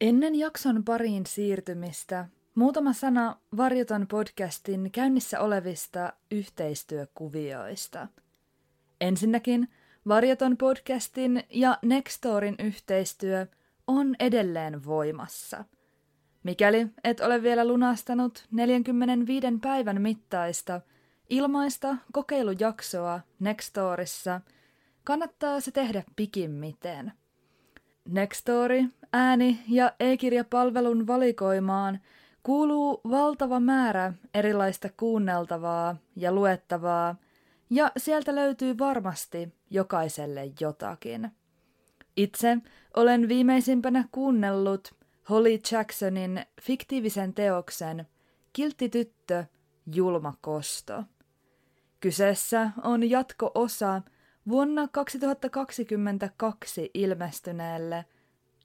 Ennen jakson pariin siirtymistä muutama sana Varjoton podcastin käynnissä olevista yhteistyökuvioista. Ensinnäkin Varjoton podcastin ja Nextorin yhteistyö on edelleen voimassa. Mikäli et ole vielä lunastanut 45 päivän mittaista ilmaista kokeilujaksoa Nextorissa, kannattaa se tehdä pikimmiten. Nextory ääni- ja e-kirjapalvelun valikoimaan kuuluu valtava määrä erilaista kuunneltavaa ja luettavaa, ja sieltä löytyy varmasti jokaiselle jotakin. Itse olen viimeisimpänä kuunnellut Holly Jacksonin fiktiivisen teoksen Kiltti tyttö, julma kosto. Kyseessä on jatko-osa vuonna 2022 ilmestyneelle –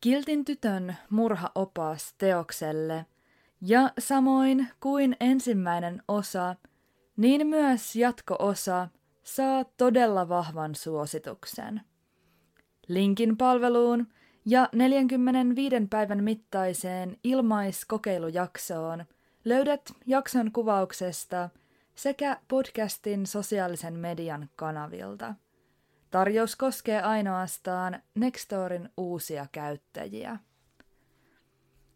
Kiltin tytön murhaopas teokselle, ja samoin kuin ensimmäinen osa, niin myös jatko-osa saa todella vahvan suosituksen. Linkin palveluun ja 45 päivän mittaiseen ilmaiskokeilujaksoon löydät jakson kuvauksesta sekä podcastin sosiaalisen median kanavilta. Tarjous koskee ainoastaan Nextorin uusia käyttäjiä.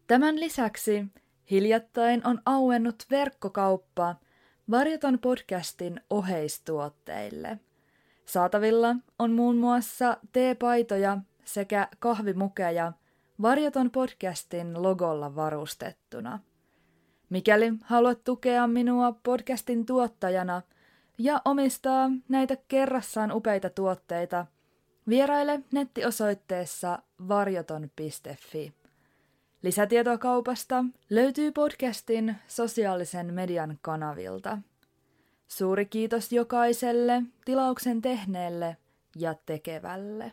Tämän lisäksi hiljattain on auennut verkkokauppa Varjoton podcastin oheistuotteille. Saatavilla on muun muassa teepaitoja sekä kahvimukeja Varjoton podcastin logolla varustettuna. Mikäli haluat tukea minua podcastin tuottajana – ja omistaa näitä kerrassaan upeita tuotteita, vieraile nettiosoitteessa varjoton.fi. Lisätietoa kaupasta löytyy podcastin sosiaalisen median kanavilta. Suuri kiitos jokaiselle tilauksen tehneelle ja tekevälle.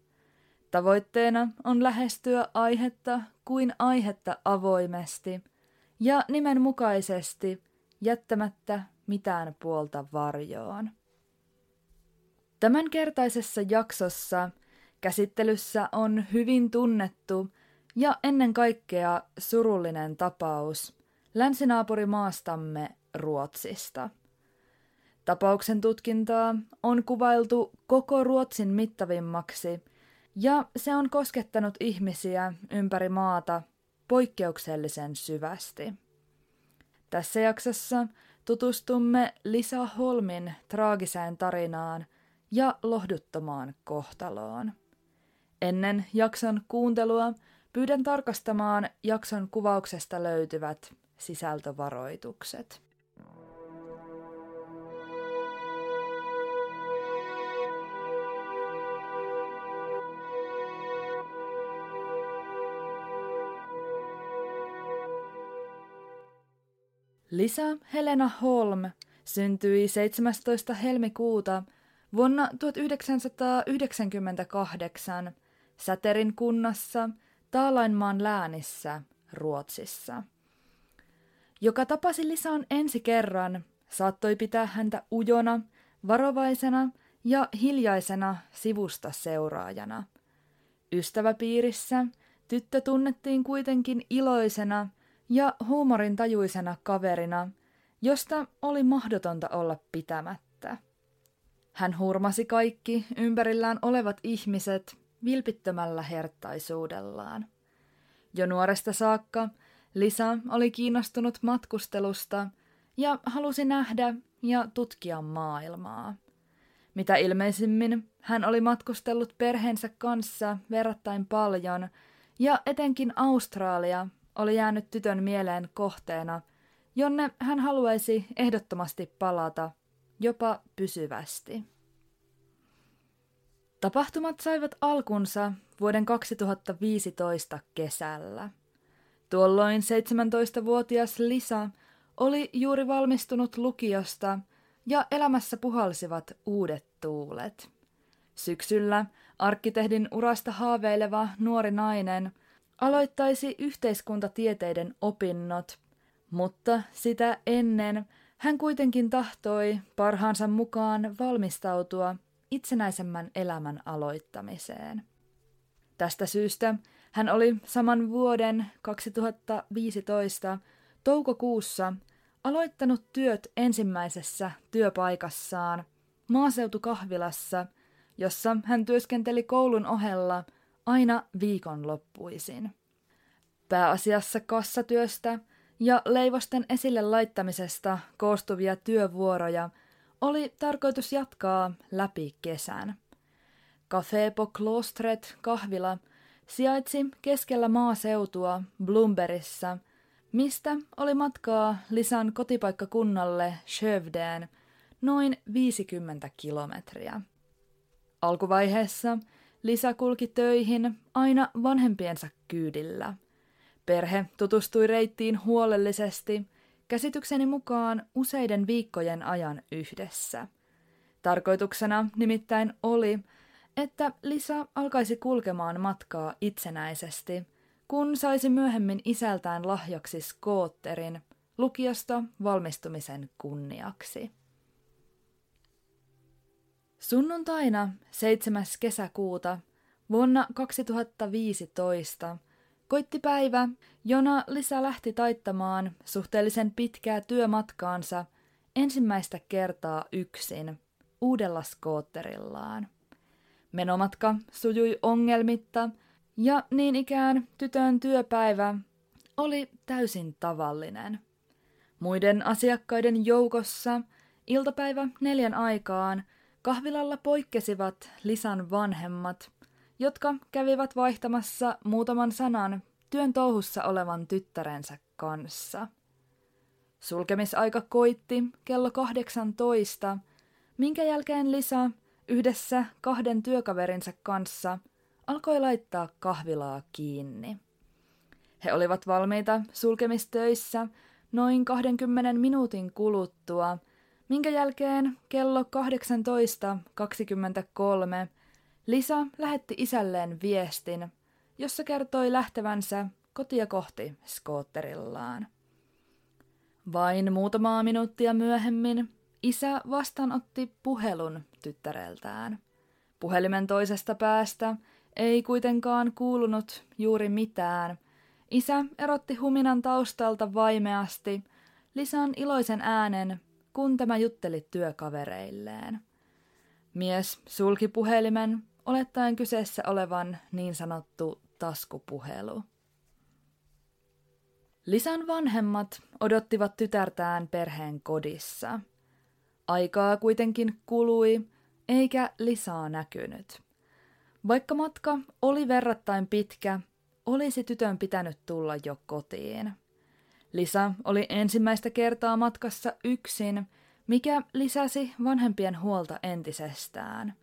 Tavoitteena on lähestyä aihetta kuin aihetta avoimesti ja nimenmukaisesti jättämättä mitään puolta varjoon. Tämänkertaisessa jaksossa käsittelyssä on hyvin tunnettu ja ennen kaikkea surullinen tapaus länsinaapurimaastamme Ruotsista. Tapauksen tutkintaa on kuvailtu koko Ruotsin mittavimmaksi – ja se on koskettanut ihmisiä ympäri maata poikkeuksellisen syvästi. Tässä jaksossa tutustumme Lisa Holmin traagiseen tarinaan ja lohduttomaan kohtaloon. Ennen jakson kuuntelua pyydän tarkastamaan jakson kuvauksesta löytyvät sisältövaroitukset. Lisa Helena Holm syntyi 17. helmikuuta vuonna 1998 Säterin kunnassa Taalainmaan läänissä Ruotsissa. Joka tapasi Lisan ensi kerran, saattoi pitää häntä ujona, varovaisena ja hiljaisena sivusta seuraajana. Ystäväpiirissä tyttö tunnettiin kuitenkin iloisena – ja huumorin tajuisena kaverina, josta oli mahdotonta olla pitämättä. Hän hurmasi kaikki ympärillään olevat ihmiset vilpittömällä herttaisuudellaan. Jo nuoresta saakka Lisa oli kiinnostunut matkustelusta ja halusi nähdä ja tutkia maailmaa. Mitä ilmeisimmin hän oli matkustellut perheensä kanssa verrattain paljon, ja etenkin Australia oli jäänyt tytön mieleen kohteena, jonne hän haluaisi ehdottomasti palata, jopa pysyvästi. Tapahtumat saivat alkunsa vuoden 2015 kesällä. Tuolloin 17-vuotias Lisa oli juuri valmistunut lukiosta ja elämässä puhalsivat uudet tuulet. Syksyllä arkkitehdin urasta haaveileva nuori nainen aloittaisi yhteiskuntatieteiden opinnot, mutta sitä ennen hän kuitenkin tahtoi parhaansa mukaan valmistautua itsenäisemmän elämän aloittamiseen. Tästä syystä hän oli saman vuoden 2015 toukokuussa aloittanut työt ensimmäisessä työpaikassaan maaseutukahvilassa, jossa hän työskenteli koulun ohella aina viikonloppuisin. Pääasiassa kassatyöstä ja leivosten esille laittamisesta koostuvia työvuoroja oli tarkoitus jatkaa läpi kesän. Café po Klostret kahvila sijaitsi keskellä maaseutua Bloomberissa, mistä oli matkaa Lisan kotipaikkakunnalle Shövdeen noin 50 kilometriä. Alkuvaiheessa Lisa kulki töihin aina vanhempiensa kyydillä. Perhe tutustui reittiin huolellisesti, käsitykseni mukaan useiden viikkojen ajan yhdessä. Tarkoituksena nimittäin oli, että Lisa alkaisi kulkemaan matkaa itsenäisesti, kun saisi myöhemmin isältään lahjaksi skootterin lukiosta valmistumisen kunniaksi. Sunnuntaina 7. kesäkuuta vuonna 2015 koitti päivä, jona Lisa lähti taittamaan suhteellisen pitkää työmatkaansa ensimmäistä kertaa yksin uudella skootterillaan. Menomatka sujui ongelmitta ja niin ikään tytön työpäivä oli täysin tavallinen. Muiden asiakkaiden joukossa iltapäivä neljän aikaan kahvilalla poikkesivat Lisan vanhemmat, jotka kävivät vaihtamassa muutaman sanan työn touhussa olevan tyttärensä kanssa. Sulkemisaika koitti kello 18, minkä jälkeen Lisa yhdessä kahden työkaverinsa kanssa alkoi laittaa kahvilaa kiinni. He olivat valmiita sulkemistöissä noin 20 minuutin kuluttua, minkä jälkeen kello 18.23 Lisa lähetti isälleen viestin, jossa kertoi lähtevänsä kotia kohti skootterillaan. Vain muutamaa minuuttia myöhemmin Isä vastaanotti puhelun tyttäreltään. Puhelimen toisesta päästä ei kuitenkaan kuulunut juuri mitään. Isä erotti huminan taustalta vaimeasti Lisan iloisen äänen, kun tämä jutteli työkavereilleen. Mies sulki puhelimen, olettaen kyseessä olevan niin sanottu taskupuhelu. Lisan vanhemmat odottivat tytärtään perheen kodissa – Aikaa kuitenkin kului, eikä lisää näkynyt. Vaikka matka oli verrattain pitkä, olisi tytön pitänyt tulla jo kotiin. Lisa oli ensimmäistä kertaa matkassa yksin, mikä lisäsi vanhempien huolta entisestään.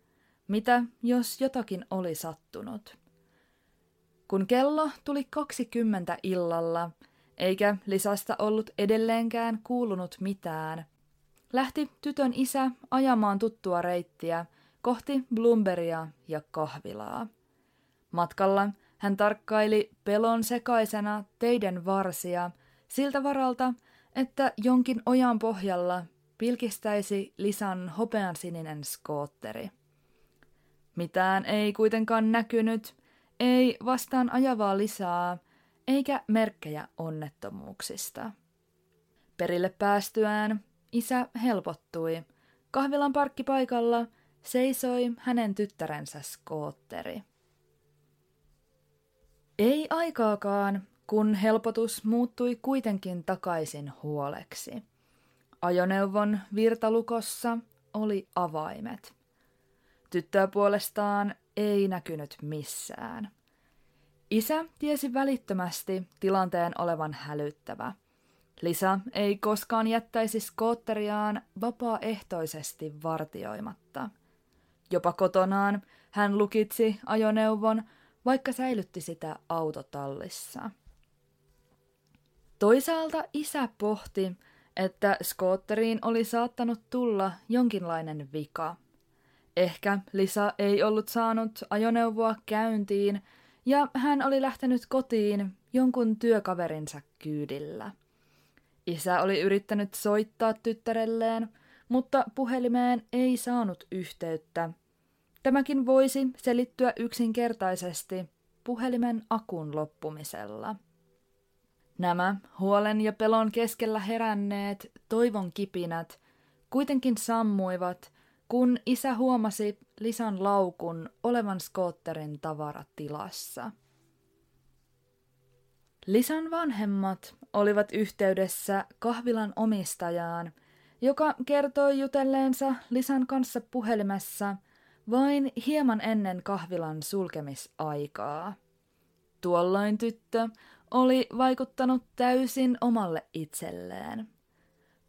Mitä, jos jotakin oli sattunut? Kun kello tuli 20 illalla, eikä Lisasta ollut edelleenkään kuulunut mitään, lähti tytön isä ajamaan tuttua reittiä kohti Bloomberia ja kahvilaa. Matkalla hän tarkkaili pelon sekaisena teiden varsia siltä varalta, että jonkin ojan pohjalla pilkistäisi Lisan hopeansininen skootteri. Mitään ei kuitenkaan näkynyt, ei vastaan ajavaa lisää, eikä merkkejä onnettomuuksista. Perille päästyään Isä helpottui. Kahvilan parkkipaikalla seisoi hänen tyttärensä skootteri. Ei aikaakaan, kun helpotus muuttui kuitenkin takaisin huoleksi. Ajoneuvon virtalukossa oli avaimet. Tyttöä puolestaan ei näkynyt missään. Isä tiesi välittömästi tilanteen olevan hälyttävä. Lisa ei koskaan jättäisi skootteriaan vapaaehtoisesti vartioimatta. Jopa kotonaan hän lukitsi ajoneuvon, vaikka säilytti sitä autotallissa. Toisaalta isä pohti, että skootteriin oli saattanut tulla jonkinlainen vika. Ehkä Lisa ei ollut saanut ajoneuvoa käyntiin ja hän oli lähtenyt kotiin jonkun työkaverinsa kyydillä. Isä oli yrittänyt soittaa tyttärelleen, mutta puhelimeen ei saanut yhteyttä. Tämäkin voisi selittyä yksinkertaisesti puhelimen akun loppumisella. Nämä huolen ja pelon keskellä heränneet toivon kipinät kuitenkin sammuivat, kun isä huomasi Lisan laukun olevan skootterin tavaratilassa. Lisan vanhemmat olivat yhteydessä kahvilan omistajaan, joka kertoi jutelleensa Lisan kanssa puhelimessa vain hieman ennen kahvilan sulkemisaikaa. Tuolloin tyttö oli vaikuttanut täysin omalle itselleen.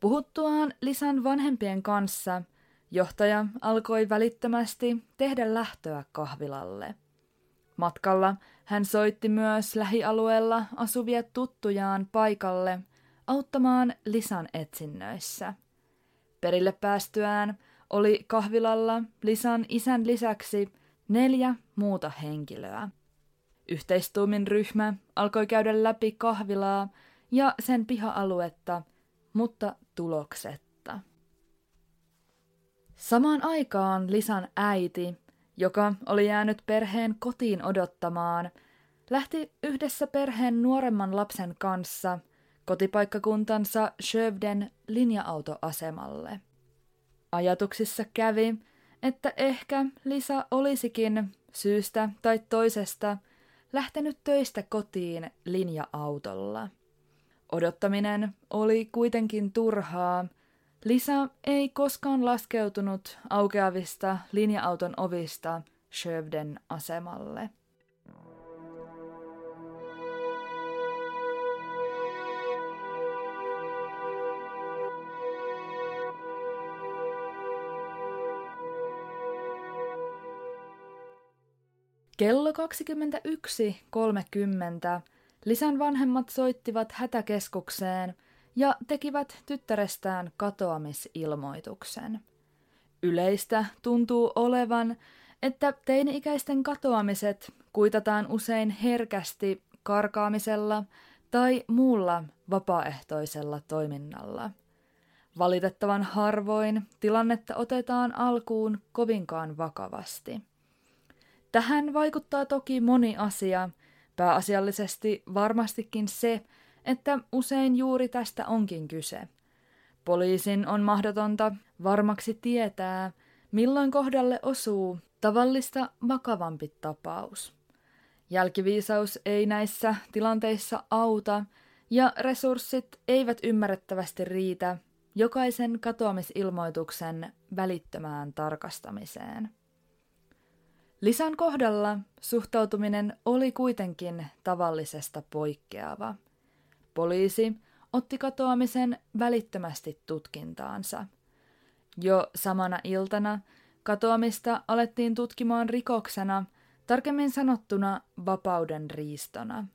Puhuttuaan Lisan vanhempien kanssa, johtaja alkoi välittömästi tehdä lähtöä kahvilalle. Matkalla hän soitti myös lähialueella asuvia tuttujaan paikalle auttamaan Lisan etsinnöissä. Perille päästyään oli kahvilalla Lisan isän lisäksi neljä muuta henkilöä. Yhteistuumin ryhmä alkoi käydä läpi kahvilaa ja sen piha-aluetta, mutta tuloksetta. Samaan aikaan Lisan äiti, joka oli jäänyt perheen kotiin odottamaan, lähti yhdessä perheen nuoremman lapsen kanssa kotipaikkakuntansa Shövden linja-autoasemalle. Ajatuksissa kävi, että ehkä Lisa olisikin syystä tai toisesta – lähtenyt töistä kotiin linja-autolla. Odottaminen oli kuitenkin turhaa. Lisa ei koskaan laskeutunut aukeavista linja-auton ovista Shövden asemalle. Kello 21.30 Lisan vanhemmat soittivat hätäkeskukseen ja tekivät tyttärestään katoamisilmoituksen. Yleistä tuntuu olevan, että teini-ikäisten katoamiset kuitataan usein herkästi karkaamisella tai muulla vapaaehtoisella toiminnalla. Valitettavan harvoin tilannetta otetaan alkuun kovinkaan vakavasti. Tähän vaikuttaa toki moni asia, pääasiallisesti varmastikin se, että usein juuri tästä onkin kyse. Poliisin on mahdotonta varmaksi tietää, milloin kohdalle osuu tavallista vakavampi tapaus. Jälkiviisaus ei näissä tilanteissa auta ja resurssit eivät ymmärrettävästi riitä jokaisen katoamisilmoituksen välittömään tarkastamiseen. Lisan kohdalla suhtautuminen oli kuitenkin tavallisesta poikkeava. Poliisi otti katoamisen välittömästi tutkintaansa. Jo samana iltana katoamista alettiin tutkimaan rikoksena, tarkemmin sanottuna vapauden riistona.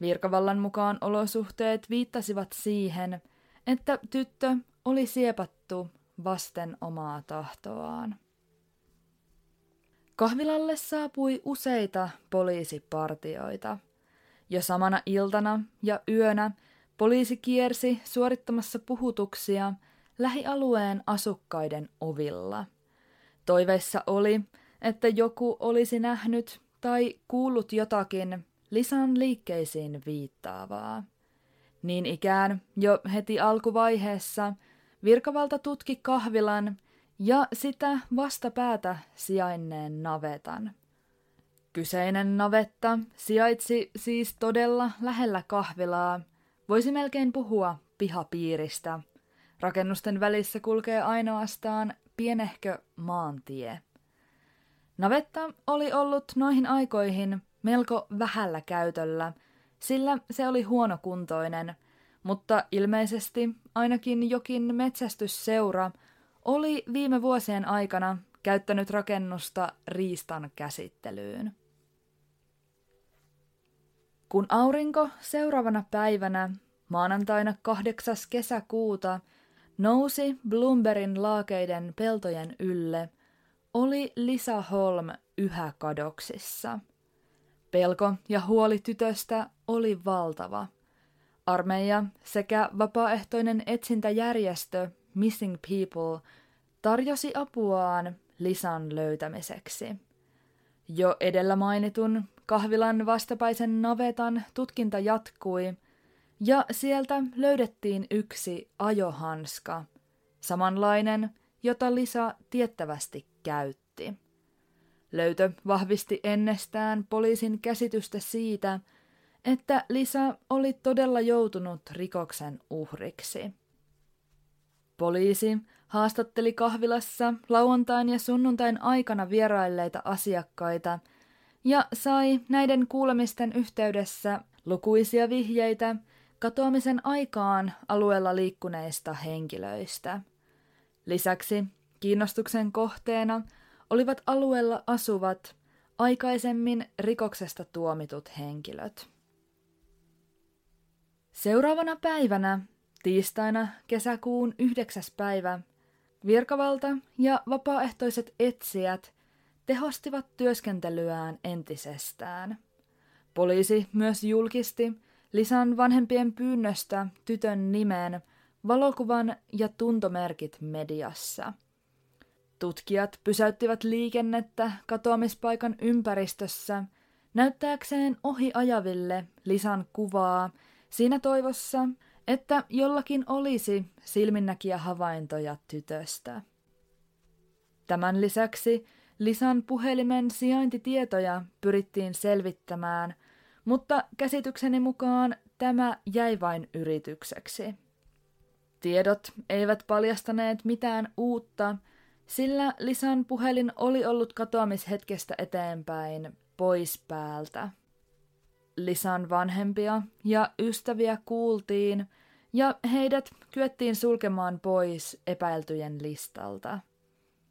Virkavallan mukaan olosuhteet viittasivat siihen, että tyttö oli siepattu vasten omaa tahtoaan. Kahvilalle saapui useita poliisipartioita. Jo samana iltana ja yönä poliisi kiersi suorittamassa puhutuksia lähialueen asukkaiden ovilla. Toiveissa oli, että joku olisi nähnyt tai kuullut jotakin Lisan liikkeisiin viittaavaa. Niin ikään jo heti alkuvaiheessa virkavalta tutki kahvilan ja sitä vastapäätä sijainneen navetan. Kyseinen navetta sijaitsi siis todella lähellä kahvilaa, voisi melkein puhua pihapiiristä. Rakennusten välissä kulkee ainoastaan pienehkö maantie. Navetta oli ollut noihin aikoihin melko vähällä käytöllä, sillä se oli huonokuntoinen, mutta ilmeisesti ainakin jokin metsästysseura oli viime vuosien aikana käyttänyt rakennusta riistan käsittelyyn. Kun aurinko seuraavana päivänä, maanantaina 8. kesäkuuta, nousi Bloombergin laakeiden peltojen ylle, oli Lisa Holm yhä kadoksissa. Pelko ja huoli tytöstä oli valtava. Armeija sekä vapaaehtoinen etsintäjärjestö Missing People tarjosi apuaan Lisan löytämiseksi. Jo edellä mainitun kahvilan vastapäisen navetan tutkinta jatkui, ja sieltä löydettiin yksi ajohanska, samanlainen, jota Lisa tiettävästi käytti. Löytö vahvisti ennestään poliisin käsitystä siitä, että Lisa oli todella joutunut rikoksen uhriksi. Poliisi haastatteli kahvilassa lauantain ja sunnuntain aikana vierailleita asiakkaita ja sai näiden kuulemisten yhteydessä lukuisia vihjeitä katoamisen aikaan alueella liikkuneista henkilöistä. Lisäksi kiinnostuksen kohteena olivat alueella asuvat aikaisemmin rikoksesta tuomitut henkilöt. Seuraavana päivänä, tiistaina kesäkuun 9. päivä, virkavalta ja vapaaehtoiset etsijät tehostivat työskentelyään entisestään. Poliisi myös julkisti Lisan vanhempien pyynnöstä tytön nimen, valokuvan ja tuntomerkit mediassa. Tutkijat pysäyttivät liikennettä katoamispaikan ympäristössä näyttääkseen ohi ajaville Lisan kuvaa siinä toivossa, että jollakin olisi silminnäkiä havaintoja tytöstä. Tämän lisäksi Lisan puhelimen sijaintitietoja pyrittiin selvittämään, mutta käsitykseni mukaan tämä jäi vain yritykseksi. Tiedot eivät paljastaneet mitään uutta, sillä Lisan puhelin oli ollut katoamishetkestä eteenpäin pois päältä. Lisan vanhempia ja ystäviä kuultiin ja heidät kyettiin sulkemaan pois epäiltyjen listalta.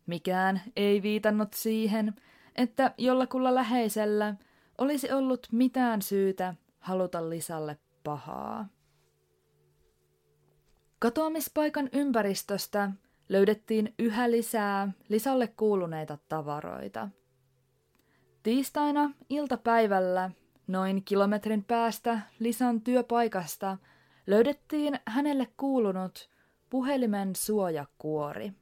Mikään ei viitannut siihen, että jollakulla läheisellä olisi ollut mitään syytä haluta Lisalle pahaa. Katoamispaikan ympäristöstä löydettiin yhä lisää Lisalle kuuluneita tavaroita. Tiistaina iltapäivällä noin kilometrin päästä Lisan työpaikasta löydettiin hänelle kuulunut puhelimen suojakuori.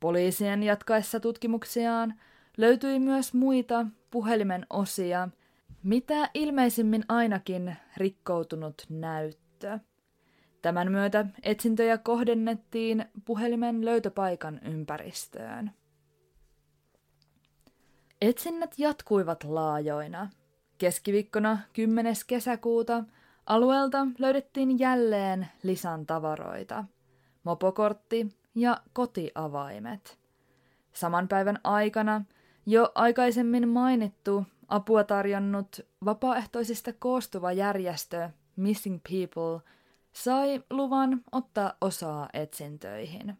Poliisien jatkaessa tutkimuksiaan löytyi myös muita puhelimen osia, mitä ilmeisimmin ainakin rikkoutunut näyttö. Tämän myötä etsintöjä kohdennettiin puhelimen löytöpaikan ympäristöön. Etsinnät jatkuivat laajoina. Keskiviikkona 10. kesäkuuta alueelta löydettiin jälleen Lisan tavaroita, mopokortti ja kotiavaimet. Saman päivän aikana jo aikaisemmin mainittu apua tarjonnut vapaaehtoisista koostuva järjestö Missing People – sai luvan ottaa osaa etsintöihin.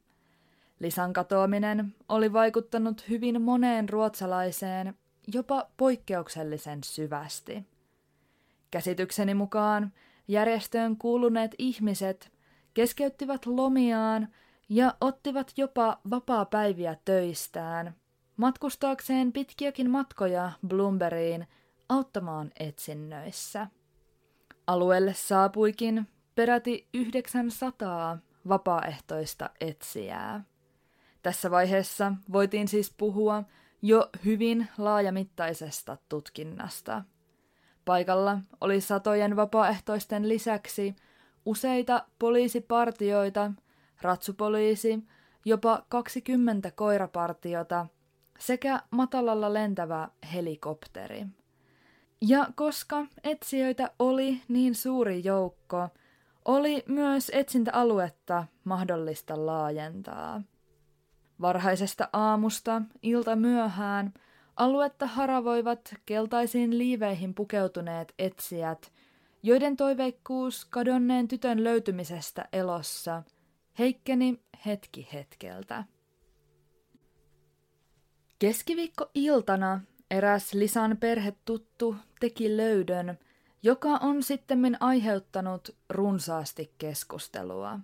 Lisan katoaminen oli vaikuttanut hyvin moneen ruotsalaiseen jopa poikkeuksellisen syvästi. Käsitykseni mukaan järjestöön kuuluneet ihmiset keskeyttivät lomiaan ja ottivat jopa vapaa-päiviä töistään, matkustaakseen pitkiäkin matkoja Bloombergiin auttamaan etsinnöissä. Alueelle saapuikin peräti 900 vapaaehtoista etsijää. Tässä vaiheessa voitiin siis puhua jo hyvin laajamittaisesta tutkinnasta. Paikalla oli satojen vapaaehtoisten lisäksi useita poliisipartioita, ratsupoliisi, jopa 20 koirapartiota sekä matalalla lentävä helikopteri. Ja koska etsijöitä oli niin suuri joukko, oli myös etsintäaluetta mahdollista laajentaa. Varhaisesta aamusta ilta myöhään aluetta haravoivat keltaisiin liiveihin pukeutuneet etsijät, joiden toiveikkuus kadonneen tytön löytymisestä elossa heikkeni hetki hetkeltä. Keskiviikko-iltana eräs Lisan perhetuttu teki löydön, joka on sittemmin aiheuttanut runsaasti keskustelua.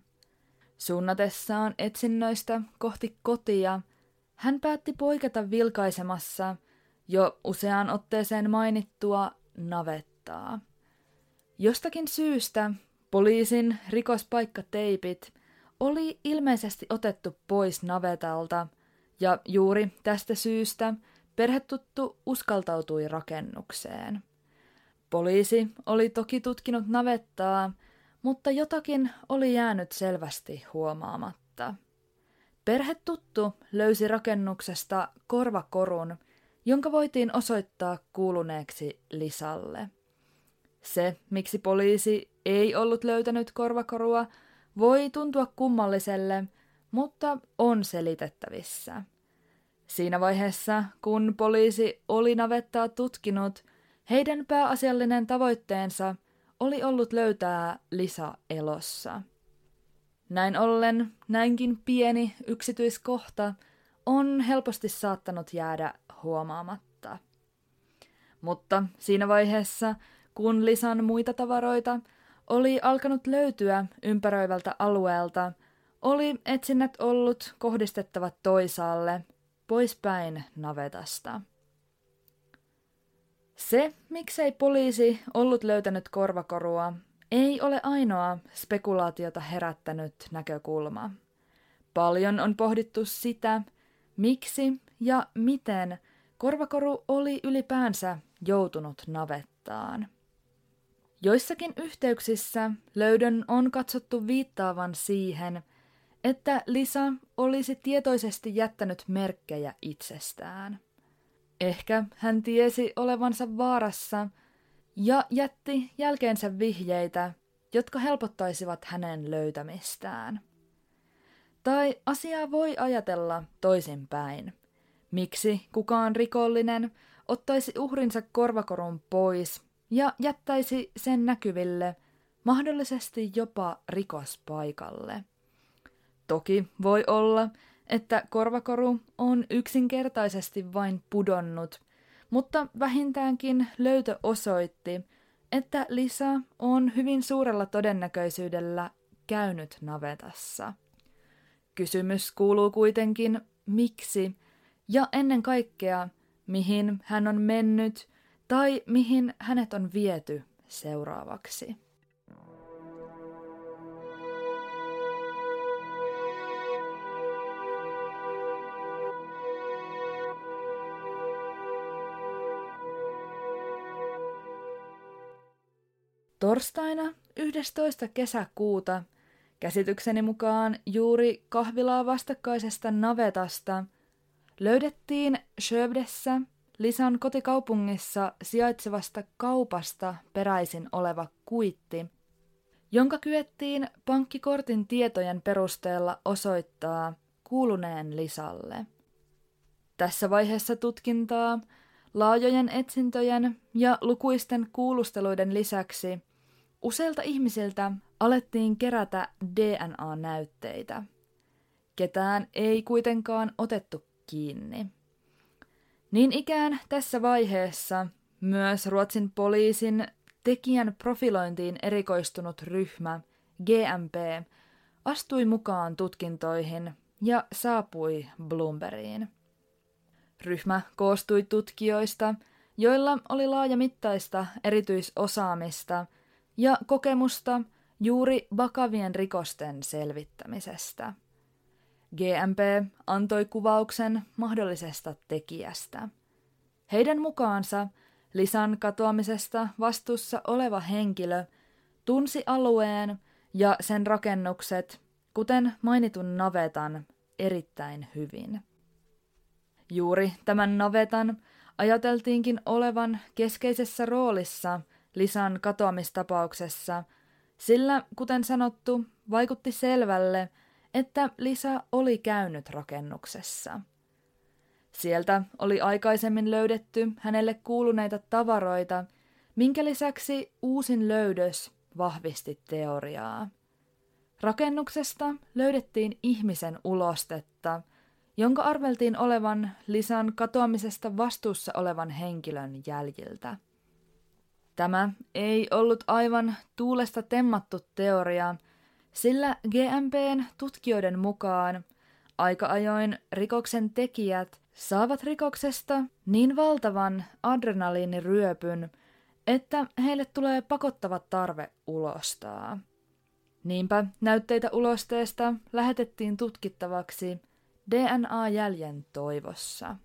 Suunnatessaan etsinnöistä kohti kotia, hän päätti poiketa vilkaisemassa jo useaan otteeseen mainittua navettaa. Jostakin syystä poliisin rikospaikkateipit oli ilmeisesti otettu pois navetalta, ja juuri tästä syystä perhetuttu uskaltautui rakennukseen. Poliisi oli toki tutkinut navettaa, mutta jotakin oli jäänyt selvästi huomaamatta. Perhetuttu löysi rakennuksesta korvakorun, jonka voitiin osoittaa kuuluneeksi Lisalle. Se, miksi poliisi ei ollut löytänyt korvakorua, voi tuntua kummalliselle, mutta on selitettävissä. Siinä vaiheessa, kun poliisi oli navettaa tutkinut, heidän pääasiallinen tavoitteensa oli ollut löytää Lisa elossa. Näin ollen näinkin pieni yksityiskohta on helposti saattanut jäädä huomaamatta. Mutta siinä vaiheessa, kun Lisan muita tavaroita oli alkanut löytyä ympäröivältä alueelta, oli etsinnät ollut kohdistettavat toisaalle, poispäin navetasta. Se, miksei poliisi ollut löytänyt korvakorua, ei ole ainoa spekulaatiota herättänyt näkökulma. Paljon on pohdittu sitä, miksi ja miten korvakoru oli ylipäänsä joutunut navettaan. Joissakin yhteyksissä löydön on katsottu viittaavan siihen, että Lisa olisi tietoisesti jättänyt merkkejä itsestään. Ehkä hän tiesi olevansa vaarassa ja jätti jälkeensä vihjeitä, jotka helpottaisivat hänen löytämistään. Tai asiaa voi ajatella toisinpäin. Miksi kukaan rikollinen ottaisi uhrinsa korvakorun pois ja jättäisi sen näkyville, mahdollisesti jopa rikospaikalle? Toki voi olla, että korvakoru on yksinkertaisesti vain pudonnut, mutta vähintäänkin löytö osoitti, että Lisa on hyvin suurella todennäköisyydellä käynyt navetassa. Kysymys kuuluu kuitenkin, miksi ja ennen kaikkea, mihin hän on mennyt tai mihin hänet on viety seuraavaksi. Torstaina 11. kesäkuuta käsitykseni mukaan juuri kahvilaa vastakkaisesta navetasta löydettiin Schövdessä Lisan kotikaupungissa sijaitsevasta kaupasta peräisin oleva kuitti, jonka kyettiin pankkikortin tietojen perusteella osoittaa kuuluneen Lisalle. Tässä vaiheessa tutkintaa laajojen etsintöjen ja lukuisten kuulusteluiden lisäksi Useilta ihmisiltä alettiin kerätä DNA-näytteitä. Ketään ei kuitenkaan otettu kiinni. Niin ikään tässä vaiheessa myös Ruotsin poliisin tekijän profilointiin erikoistunut ryhmä GMP astui mukaan tutkintoihin ja saapui Bloombergiin. Ryhmä koostui tutkijoista, joilla oli laajamittaista erityisosaamista – ja kokemusta juuri vakavien rikosten selvittämisestä. GMP antoi kuvauksen mahdollisesta tekijästä. Heidän mukaansa Lisan katoamisesta vastuussa oleva henkilö tunsi alueen ja sen rakennukset, kuten mainitun navetan, erittäin hyvin. Juuri tämän navetan ajateltiinkin olevan keskeisessä roolissa Lisan katoamistapauksessa, sillä, kuten sanottu, vaikutti selvälle, että Lisa oli käynyt rakennuksessa. Sieltä oli aikaisemmin löydetty hänelle kuuluneita tavaroita, minkä lisäksi uusin löydös vahvisti teoriaa. Rakennuksesta löydettiin ihmisen ulostetta, jonka arveltiin olevan Lisan katoamisesta vastuussa olevan henkilön jäljiltä. Tämä ei ollut aivan tuulesta temmattu teoria, sillä GMPn tutkijoiden mukaan aika ajoin rikoksen tekijät saavat rikoksesta niin valtavan adrenaliiniryöpyn, että heille tulee pakottava tarve ulostaa. Niinpä näytteitä ulosteesta lähetettiin tutkittavaksi DNA-jäljen toivossa.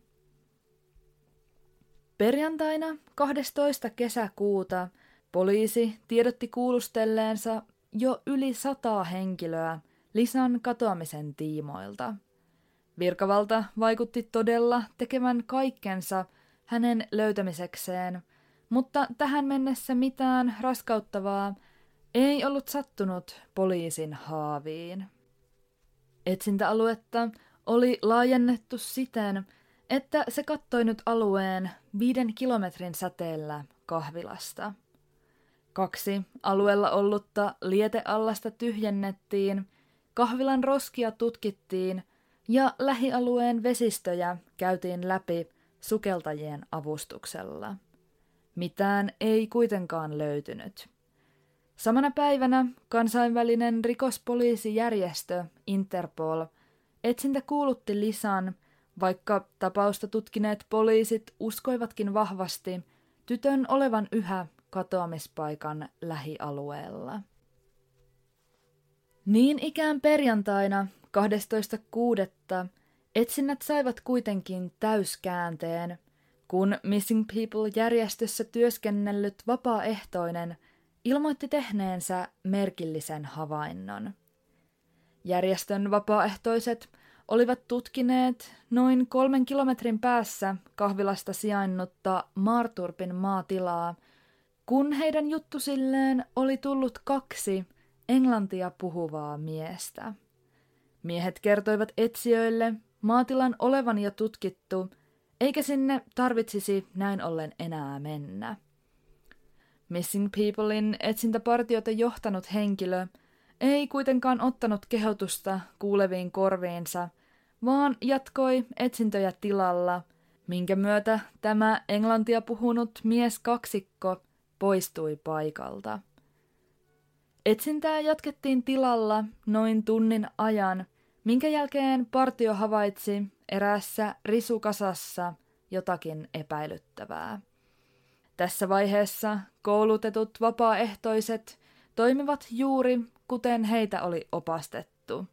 Perjantaina 12. kesäkuuta poliisi tiedotti kuulustelleensa jo yli sataa henkilöä Lisan katoamisen tiimoilta. Virkavalta vaikutti todella tekevän kaikkensa hänen löytämisekseen, mutta tähän mennessä mitään raskauttavaa ei ollut sattunut poliisin haaviin. Etsintäaluetta oli laajennettu siten, että se kattoi nyt alueen viiden kilometrin säteellä kahvilasta. Kaksi alueella ollutta lieteallasta tyhjennettiin, kahvilan roskia tutkittiin ja lähialueen vesistöjä käytiin läpi sukeltajien avustuksella. Mitään ei kuitenkaan löytynyt. Samana päivänä kansainvälinen rikospoliisijärjestö Interpol etsintä kuulutti Lisan, vaikka tapausta tutkineet poliisit uskoivatkin vahvasti tytön olevan yhä katoamispaikan lähialueella. Niin ikään perjantaina 12.6. etsinnät saivat kuitenkin täyskäänteen, kun Missing People-järjestössä työskennellyt vapaaehtoinen ilmoitti tehneensä merkillisen havainnon. Järjestön vapaaehtoiset olivat tutkineet noin kolmen kilometrin päässä kahvilasta sijainnutta Marturpin maatilaa, kun heidän juttusilleen oli tullut kaksi englantia puhuvaa miestä. Miehet kertoivat etsijöille maatilan olevan jo tutkittu, eikä sinne tarvitsisi näin ollen enää mennä. Missing Peoplein etsintäpartiota johtanut henkilö ei kuitenkaan ottanut kehotusta kuuleviin korviinsa, vaan jatkoi etsintöjä tilalla, minkä myötä tämä englantia puhunut mies kaksikko poistui paikalta. Etsintää jatkettiin tilalla noin tunnin ajan, minkä jälkeen partio havaitsi eräässä risukasassa jotakin epäilyttävää. Tässä vaiheessa koulutetut vapaaehtoiset toimivat juuri kuten heitä oli opastettu.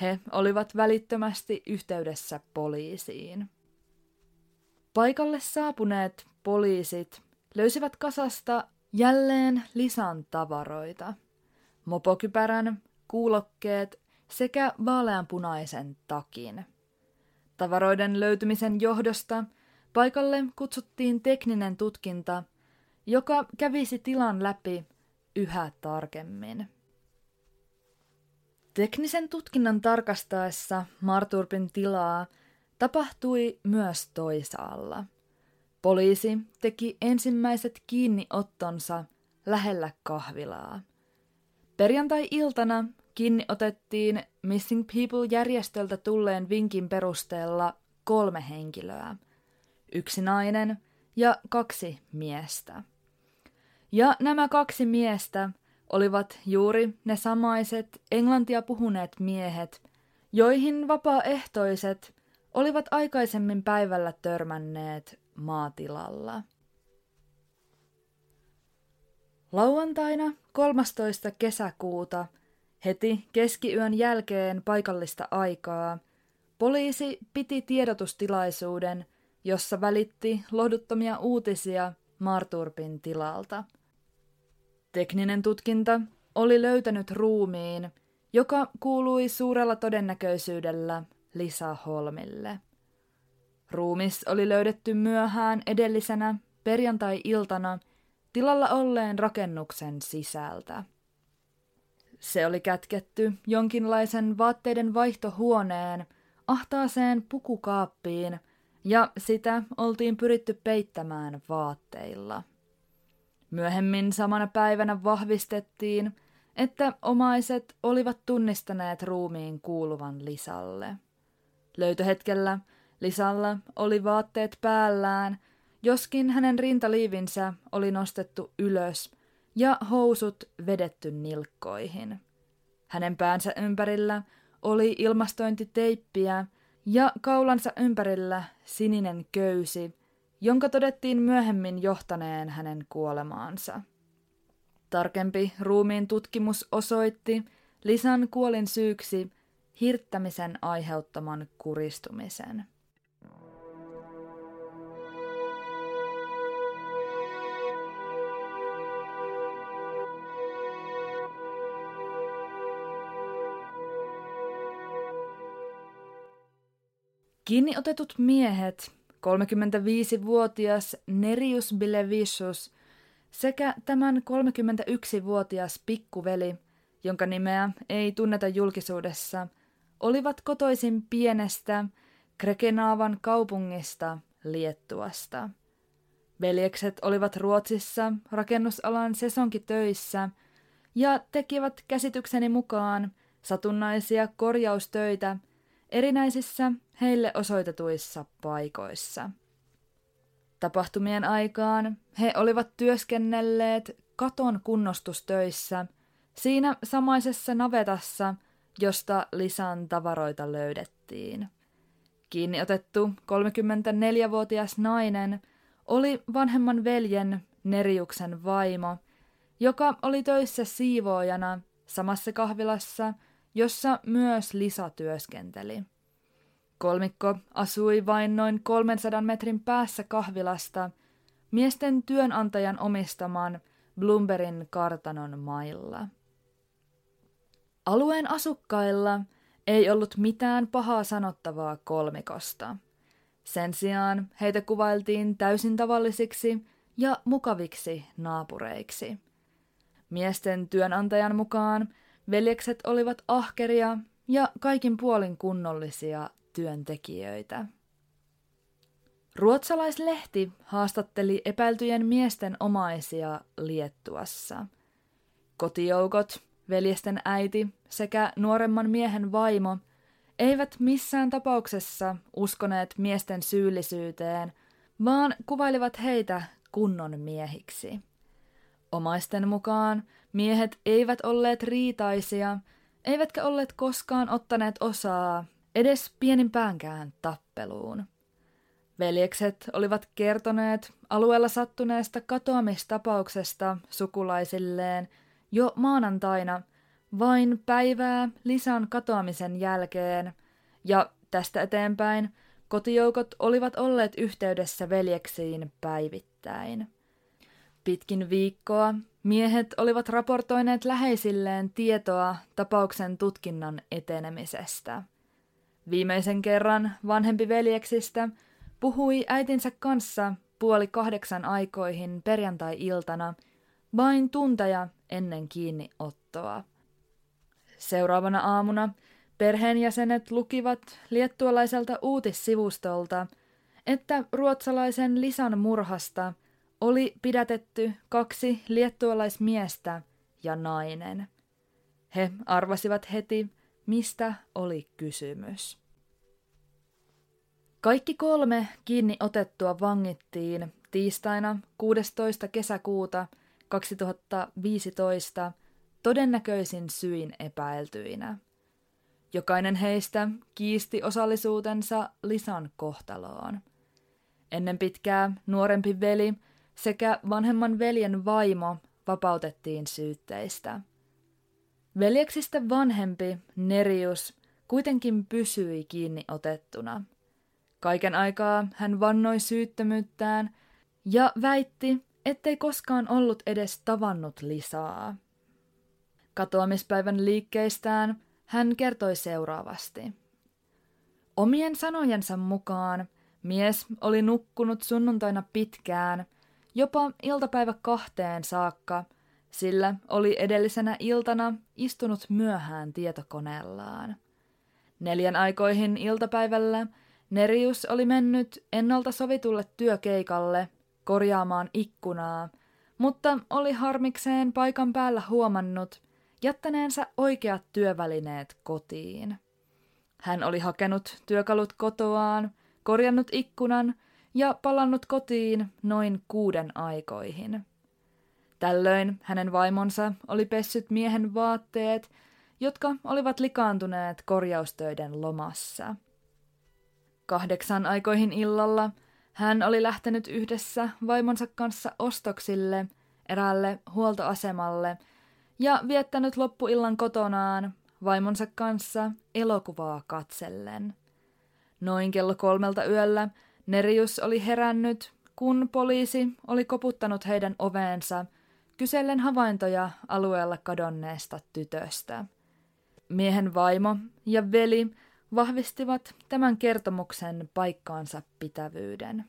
He olivat välittömästi yhteydessä poliisiin. Paikalle saapuneet poliisit löysivät kasasta jälleen lisan tavaroita. Mopokypärän, kuulokkeet sekä vaaleanpunaisen takin. Tavaroiden löytymisen johdosta paikalle kutsuttiin tekninen tutkinta, joka kävisi tilan läpi yhä tarkemmin. Teknisen tutkinnan tarkastaessa Marturpin tilaa tapahtui myös toisaalla. Poliisi teki ensimmäiset kiinniottonsa lähellä kahvilaa. Perjantai-iltana kiinni otettiin Missing People-järjestöltä tulleen vinkin perusteella kolme henkilöä, yksi nainen ja kaksi miestä. Ja nämä kaksi miestä olivat juuri ne samaiset englantia puhuneet miehet, joihin vapaaehtoiset olivat aikaisemmin päivällä törmänneet maatilalla. Lauantaina 13. kesäkuuta, heti keskiyön jälkeen paikallista aikaa, poliisi piti tiedotustilaisuuden, jossa välitti lohduttomia uutisia Marturpin tilalta – Tekninen tutkinta oli löytänyt ruumiin, joka kuului suurella todennäköisyydellä Lisa Holmille. Ruumis oli löydetty myöhään edellisenä perjantai-iltana tilalla olleen rakennuksen sisältä. Se oli kätketty jonkinlaisen vaatteiden vaihtohuoneen ahtaaseen pukukaappiin ja sitä oltiin pyritty peittämään vaatteilla. Myöhemmin samana päivänä vahvistettiin, että omaiset olivat tunnistaneet ruumiin kuuluvan Lisalle. Löytöhetkellä Lisalla oli vaatteet päällään, joskin hänen rintaliivinsä oli nostettu ylös ja housut vedetty nilkkoihin. Hänen päänsä ympärillä oli ilmastointiteippiä ja kaulansa ympärillä sininen köysi, jonka todettiin myöhemmin johtaneen hänen kuolemaansa. Tarkempi ruumiin tutkimus osoitti Lisan kuolin syyksi hirttämisen aiheuttaman kuristumisen. Kiinni otetut miehet, 35-vuotias Nerius Bilevicius sekä tämän 31-vuotias pikkuveli, jonka nimeä ei tunneta julkisuudessa, olivat kotoisin pienestä Krekenaavan kaupungista Liettuasta. Veljekset olivat Ruotsissa rakennusalan sesonkitöissä ja tekivät käsitykseni mukaan satunnaisia korjaustöitä – erinäisissä heille osoitetuissa paikoissa. Tapahtumien aikaan he olivat työskennelleet katon kunnostustöissä siinä samaisessa navetassa, josta Lisan tavaroita löydettiin. Kiinni otettu 34-vuotias nainen oli vanhemman veljen Neriuksen vaimo, joka oli töissä siivoojana samassa kahvilassa – jossa myös Lisa työskenteli. Kolmikko asui vain noin 300 metrin päässä kahvilasta miesten työnantajan omistaman Bloomberin kartanon mailla. Alueen asukkailla ei ollut mitään pahaa sanottavaa kolmikosta. Sen sijaan heitä kuvailtiin täysin tavallisiksi ja mukaviksi naapureiksi. Miesten työnantajan mukaan Veljekset olivat ahkeria ja kaikin puolin kunnollisia työntekijöitä. Ruotsalaislehti haastatteli epäiltyjen miesten omaisia Liettuassa. Kotijoukot, veljesten äiti sekä nuoremman miehen vaimo eivät missään tapauksessa uskoneet miesten syyllisyyteen, vaan kuvailivat heitä kunnon miehiksi. Omaisten mukaan Miehet eivät olleet riitaisia, eivätkä olleet koskaan ottaneet osaa edes pienimpäänkään tappeluun. Veljekset olivat kertoneet alueella sattuneesta katoamistapauksesta sukulaisilleen jo maanantaina vain päivää Lisan katoamisen jälkeen, ja tästä eteenpäin kotijoukot olivat olleet yhteydessä veljeksiin päivittäin. Pitkin viikkoa Miehet olivat raportoineet läheisilleen tietoa tapauksen tutkinnan etenemisestä. Viimeisen kerran vanhempi veljeksistä puhui äitinsä kanssa puoli kahdeksan aikoihin perjantai-iltana, vain tunteja ennen kiinniottoa. Seuraavana aamuna perheenjäsenet lukivat liettualaiselta uutissivustolta, että ruotsalaisen Lisan murhasta oli pidätetty kaksi liettualaismiestä ja nainen. He arvasivat heti, mistä oli kysymys. Kaikki kolme kiinni otettua vangittiin tiistaina 16. kesäkuuta 2015 todennäköisin syin epäiltyinä. Jokainen heistä kiisti osallisuutensa Lisan kohtaloon. Ennen pitkää nuorempi veli sekä vanhemman veljen vaimo vapautettiin syytteistä. Veljeksistä vanhempi, Nerius, kuitenkin pysyi kiinni otettuna. Kaiken aikaa hän vannoi syyttömyyttään ja väitti, ettei koskaan ollut edes tavannut Lisaa. Katoamispäivän liikkeistään hän kertoi seuraavasti. Omien sanojensa mukaan mies oli nukkunut sunnuntaina pitkään – jopa iltapäivä kahteen saakka, sillä oli edellisenä iltana istunut myöhään tietokoneellaan. Neljän aikoihin iltapäivällä Nerius oli mennyt ennalta sovitulle työkeikalle korjaamaan ikkunaa, mutta oli harmikseen paikan päällä huomannut jättäneensä oikeat työvälineet kotiin. Hän oli hakenut työkalut kotoaan, korjannut ikkunan ja palannut kotiin noin kuuden aikoihin. Tällöin hänen vaimonsa oli pessyt miehen vaatteet, jotka olivat likaantuneet korjaustöiden lomassa. Kahdeksan aikoihin illalla hän oli lähtenyt yhdessä vaimonsa kanssa ostoksille eräälle huoltoasemalle ja viettänyt loppuillan kotonaan vaimonsa kanssa elokuvaa katsellen. Noin kello kolmelta yöllä Nerius oli herännyt, kun poliisi oli koputtanut heidän oveensa kysellen havaintoja alueella kadonneesta tytöstä. Miehen vaimo ja veli vahvistivat tämän kertomuksen paikkaansa pitävyyden.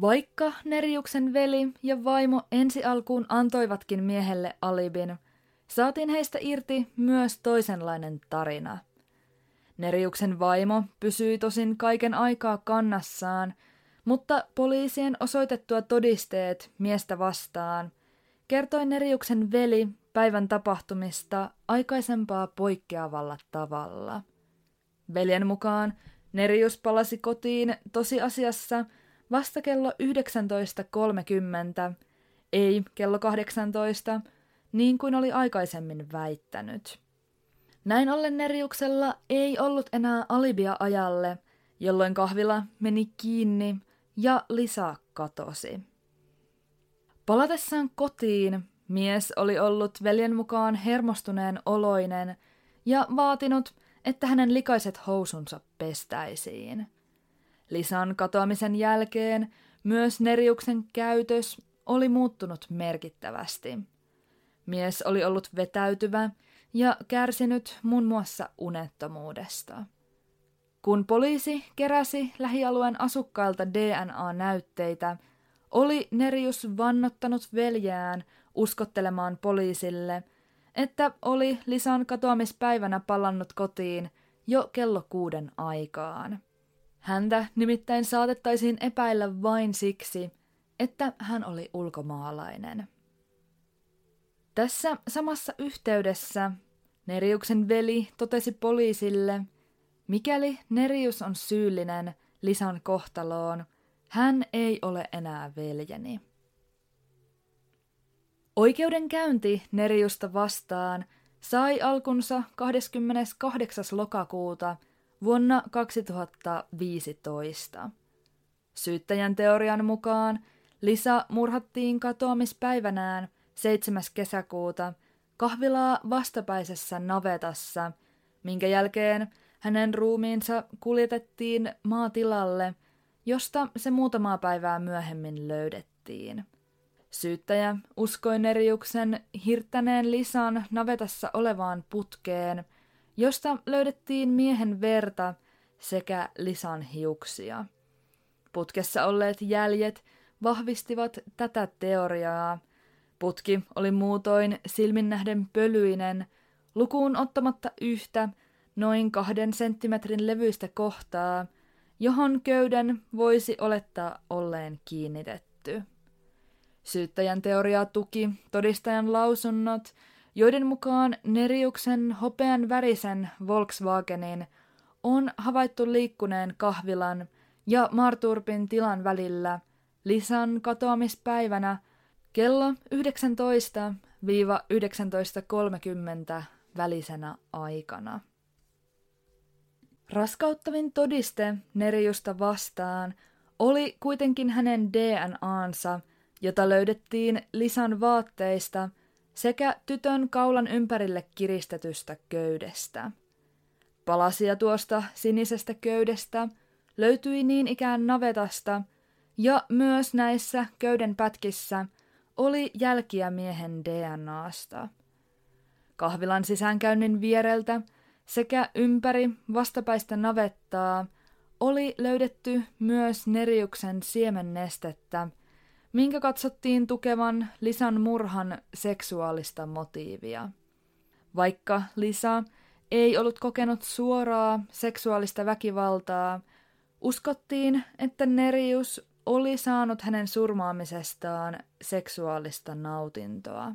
Vaikka Neriuksen veli ja vaimo ensi alkuun antoivatkin miehelle alibin, saatiin heistä irti myös toisenlainen tarina. Neriuksen vaimo pysyi tosin kaiken aikaa kannassaan, mutta poliisien osoitettua todisteet miestä vastaan kertoi Neriuksen veli päivän tapahtumista aikaisempaa poikkeavalla tavalla. Veljen mukaan Nerius palasi kotiin tosiasiassa vasta kello 19.30, ei kello 18, niin kuin oli aikaisemmin väittänyt. Näin ollen Neriuksella ei ollut enää alibia ajalle, jolloin kahvila meni kiinni ja Lisa katosi. Palatessaan kotiin mies oli ollut veljen mukaan hermostuneen oloinen ja vaatinut, että hänen likaiset housunsa pestäisiin. Lisan katoamisen jälkeen myös Neriuksen käytös oli muuttunut merkittävästi. Mies oli ollut vetäytyvä ja kärsinyt muun muassa unettomuudesta. Kun poliisi keräsi lähialueen asukkailta DNA-näytteitä, oli Nerius vannottanut veljään uskottelemaan poliisille, että oli Lisan katoamispäivänä palannut kotiin jo kello kuuden aikaan. Häntä nimittäin saatettaisiin epäillä vain siksi, että hän oli ulkomaalainen. Tässä samassa yhteydessä Neriuksen veli totesi poliisille, mikäli Nerius on syyllinen Lisan kohtaloon, hän ei ole enää veljeni. Oikeudenkäynti Neriusta vastaan sai alkunsa 28. lokakuuta vuonna 2015. Syyttäjän teorian mukaan Lisa murhattiin katoamispäivänään 7. kesäkuuta kahvilaa vastapäisessä navetassa, minkä jälkeen hänen ruumiinsa kuljetettiin maatilalle, josta se muutamaa päivää myöhemmin löydettiin. Syyttäjä uskoi Neriuksen hirttäneen Lisan navetassa olevaan putkeen, josta löydettiin miehen verta sekä Lisan hiuksia. Putkessa olleet jäljet vahvistivat tätä teoriaa. Putki oli muutoin silminnähden pölyinen, lukuun ottamatta yhtä noin kahden senttimetrin levyistä kohtaa, johon köyden voisi olettaa olleen kiinnitetty. Syyttäjän teoriaa tuki todistajan lausunnot, joiden mukaan Neriuksen hopean värisen Volkswagenin on havaittu liikkuneen kahvilan ja Marturpin tilan välillä Lisan katoamispäivänä kello 19-19.30 välisenä aikana. Raskauttavin todiste Neriusta vastaan oli kuitenkin hänen DNAnsa, jota löydettiin Lisan vaatteista sekä tytön kaulan ympärille kiristetystä köydestä. Palasia tuosta sinisestä köydestä löytyi niin ikään navetasta, ja myös näissä köyden pätkissä oli jälkiä miehen DNAsta. Kahvilan sisäänkäynnin viereltä sekä ympäri vastapäistä navettaa oli löydetty myös Neriuksen siemennestettä, minkä katsottiin tukevan Lisan murhan seksuaalista motiivia. Vaikka Lisa ei ollut kokenut suoraa seksuaalista väkivaltaa, uskottiin, että Nerius oli saanut hänen surmaamisestaan seksuaalista nautintoa.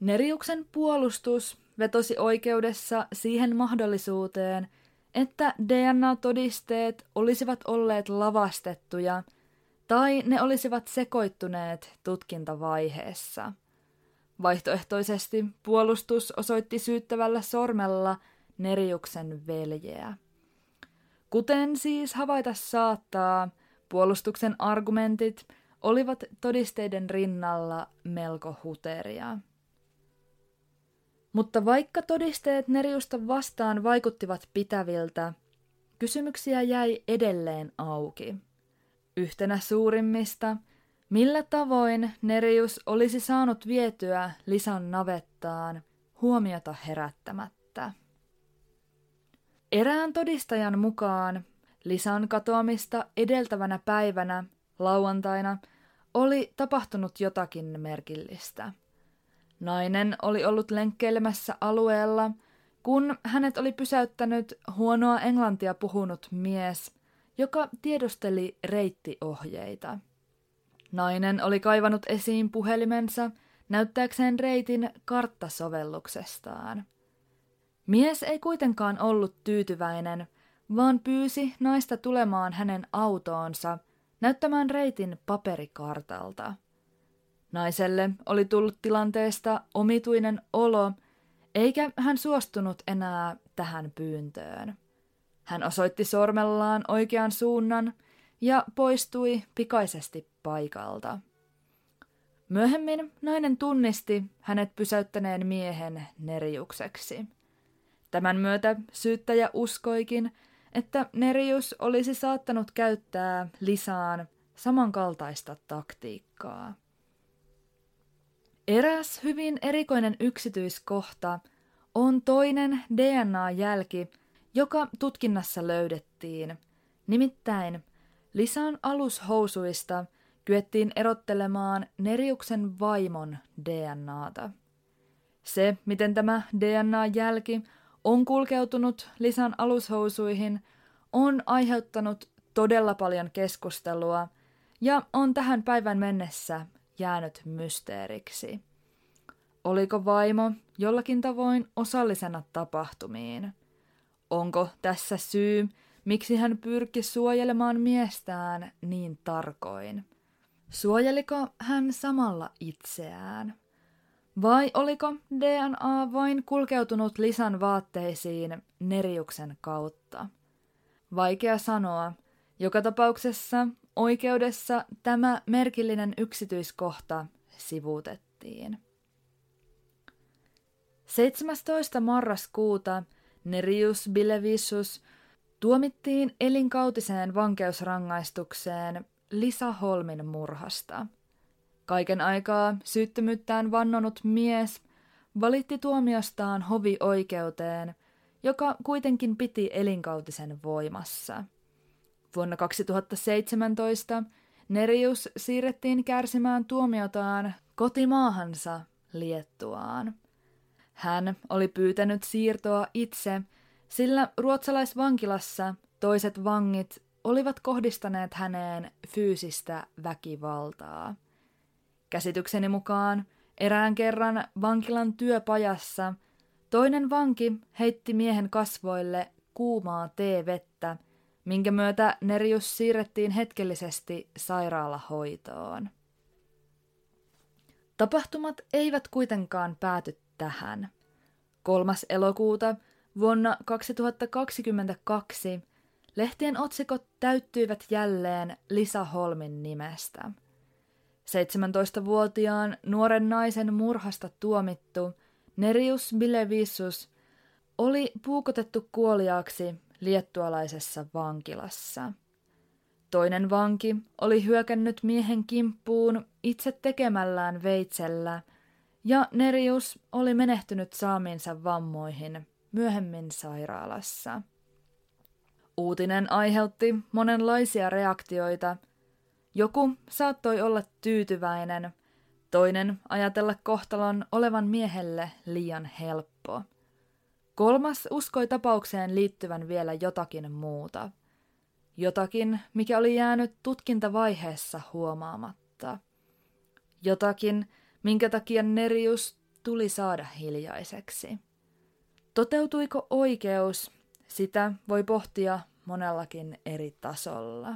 Neriuksen puolustus vetosi oikeudessa siihen mahdollisuuteen, että DNA-todisteet olisivat olleet lavastettuja tai ne olisivat sekoittuneet tutkintavaiheessa. Vaihtoehtoisesti puolustus osoitti syyttävällä sormella Neriuksen veljeä. Kuten siis havaita saattaa, puolustuksen argumentit olivat todisteiden rinnalla melko huteria. Mutta vaikka todisteet Neriusta vastaan vaikuttivat pitäviltä, kysymyksiä jäi edelleen auki. Yhtenä suurimmista, millä tavoin Nerius olisi saanut vietyä Lisan navettaan huomiota herättämättä. Erään todistajan mukaan Lisan katoamista edeltävänä päivänä, lauantaina, oli tapahtunut jotakin merkillistä – Nainen oli ollut lenkkeilemässä alueella, kun hänet oli pysäyttänyt huonoa englantia puhunut mies, joka tiedusteli reittiohjeita. Nainen oli kaivanut esiin puhelimensa näyttääkseen reitin karttasovelluksestaan. Mies ei kuitenkaan ollut tyytyväinen, vaan pyysi naista tulemaan hänen autoonsa näyttämään reitin paperikartalta. Naiselle oli tullut tilanteesta omituinen olo, eikä hän suostunut enää tähän pyyntöön. Hän osoitti sormellaan oikean suunnan ja poistui pikaisesti paikalta. Myöhemmin nainen tunnisti hänet pysäyttäneen miehen Neriukseksi. Tämän myötä syyttäjä uskoikin, että Nerius olisi saattanut käyttää lisään samankaltaista taktiikkaa. Eräs hyvin erikoinen yksityiskohta on toinen DNA-jälki, joka tutkinnassa löydettiin. Nimittäin Lisan alushousuista kyettiin erottelemaan Neriuksen vaimon DNAta. Se, miten tämä DNA-jälki on kulkeutunut Lisan alushousuihin, on aiheuttanut todella paljon keskustelua ja on tähän päivän mennessä jäänyt mysteeriksi. Oliko vaimo jollakin tavoin osallisena tapahtumiin? Onko tässä syy, miksi hän pyrki suojelemaan miestään niin tarkoin? Suojeliko hän samalla itseään? Vai oliko DNA vain kulkeutunut Lisan vaatteisiin Neriuksen kautta? Vaikea sanoa. Joka tapauksessa Oikeudessa tämä merkillinen yksityiskohta sivuutettiin. 17. marraskuuta Nerius Bilevisus tuomittiin elinkautiseen vankeusrangaistukseen Lisa Holmin murhasta. Kaiken aikaa syyttömyyttään vannonut mies valitti tuomiostaan hovioikeuteen, joka kuitenkin piti elinkautisen voimassa – Vuonna 2017 Nerius siirrettiin kärsimään tuomiotaan kotimaahansa Liettuaan. Hän oli pyytänyt siirtoa itse, sillä ruotsalaisvankilassa toiset vangit olivat kohdistaneet häneen fyysistä väkivaltaa. Käsitykseni mukaan erään kerran vankilan työpajassa toinen vanki heitti miehen kasvoille kuumaa teevettä – minkä myötä Nerius siirrettiin hetkellisesti sairaalahoitoon. Tapahtumat eivät kuitenkaan pääty tähän. 3. elokuuta vuonna 2022 lehtien otsikot täyttyivät jälleen Lisa Holmin nimestä. 17-vuotiaan nuoren naisen murhasta tuomittu Nerius Bilevisus oli puukotettu kuoliaaksi liettualaisessa vankilassa. Toinen vanki oli hyökännyt miehen kimppuun itse tekemällään veitsellä, ja Nerius oli menehtynyt saaminsa vammoihin myöhemmin sairaalassa. Uutinen aiheutti monenlaisia reaktioita. Joku saattoi olla tyytyväinen, Toinen ajatella kohtalon olevan miehelle liian helppo. Kolmas uskoi tapaukseen liittyvän vielä jotakin muuta. Jotakin, mikä oli jäänyt tutkintavaiheessa huomaamatta. Jotakin, minkä takia Nerius tuli saada hiljaiseksi. Toteutuiko oikeus, sitä voi pohtia monellakin eri tasolla.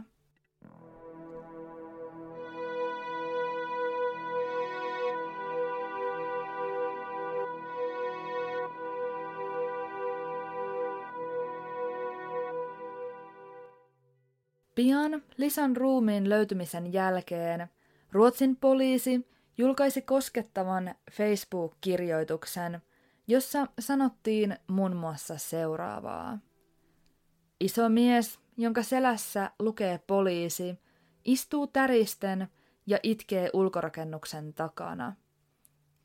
Pian Lisan ruumiin löytymisen jälkeen Ruotsin poliisi julkaisi koskettavan Facebook-kirjoituksen, jossa sanottiin muun muassa seuraavaa. Iso mies, jonka selässä lukee poliisi, istuu täristen ja itkee ulkorakennuksen takana.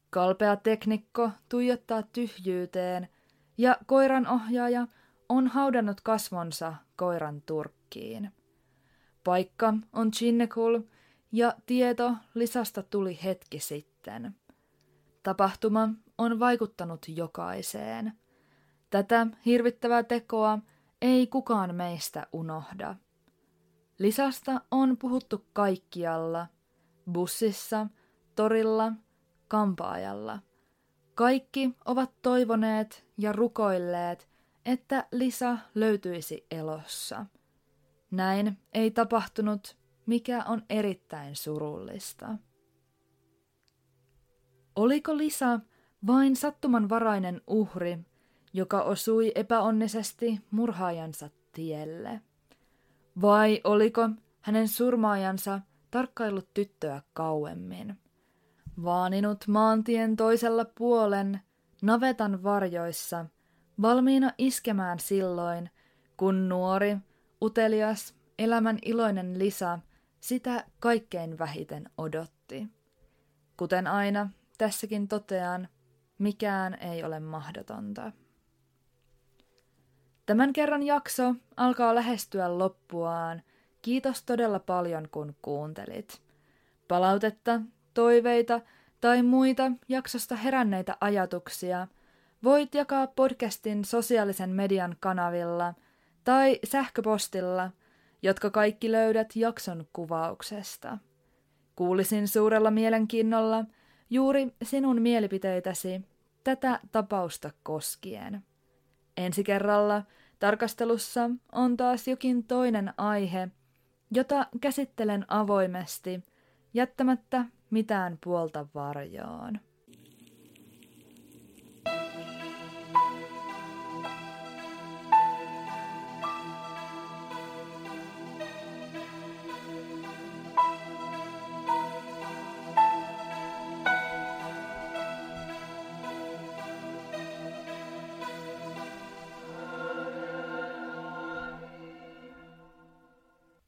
Kalpea teknikko tuijottaa tyhjyyteen ja koiran ohjaaja on haudannut kasvonsa koiran turkkiin. Paikka on Chinnekul ja tieto Lisasta tuli hetki sitten. Tapahtuma on vaikuttanut jokaiseen. Tätä hirvittävää tekoa ei kukaan meistä unohda. Lisasta on puhuttu kaikkialla, bussissa, torilla, kampaajalla. Kaikki ovat toivoneet ja rukoilleet, että Lisa löytyisi elossa. Näin ei tapahtunut, mikä on erittäin surullista. Oliko Lisa vain sattumanvarainen uhri, joka osui epäonnisesti murhaajansa tielle? Vai oliko hänen surmaajansa tarkkaillut tyttöä kauemmin? Vaaninut maantien toisella puolen, navetan varjoissa, valmiina iskemään silloin, kun nuori, utelias, elämän iloinen Lisa sitä kaikkein vähiten odotti. Kuten aina, tässäkin totean, mikään ei ole mahdotonta. Tämän kerran jakso alkaa lähestyä loppuaan. Kiitos todella paljon, kun kuuntelit. Palautetta, toiveita tai muita jaksosta heränneitä ajatuksia voit jakaa podcastin sosiaalisen median kanavilla tai sähköpostilla, jotka kaikki löydät jakson kuvauksesta. Kuulisin suurella mielenkiinnolla juuri sinun mielipiteitäsi tätä tapausta koskien. Ensi kerralla tarkastelussa on taas jokin toinen aihe, jota käsittelen avoimesti, jättämättä mitään puolta varjoon.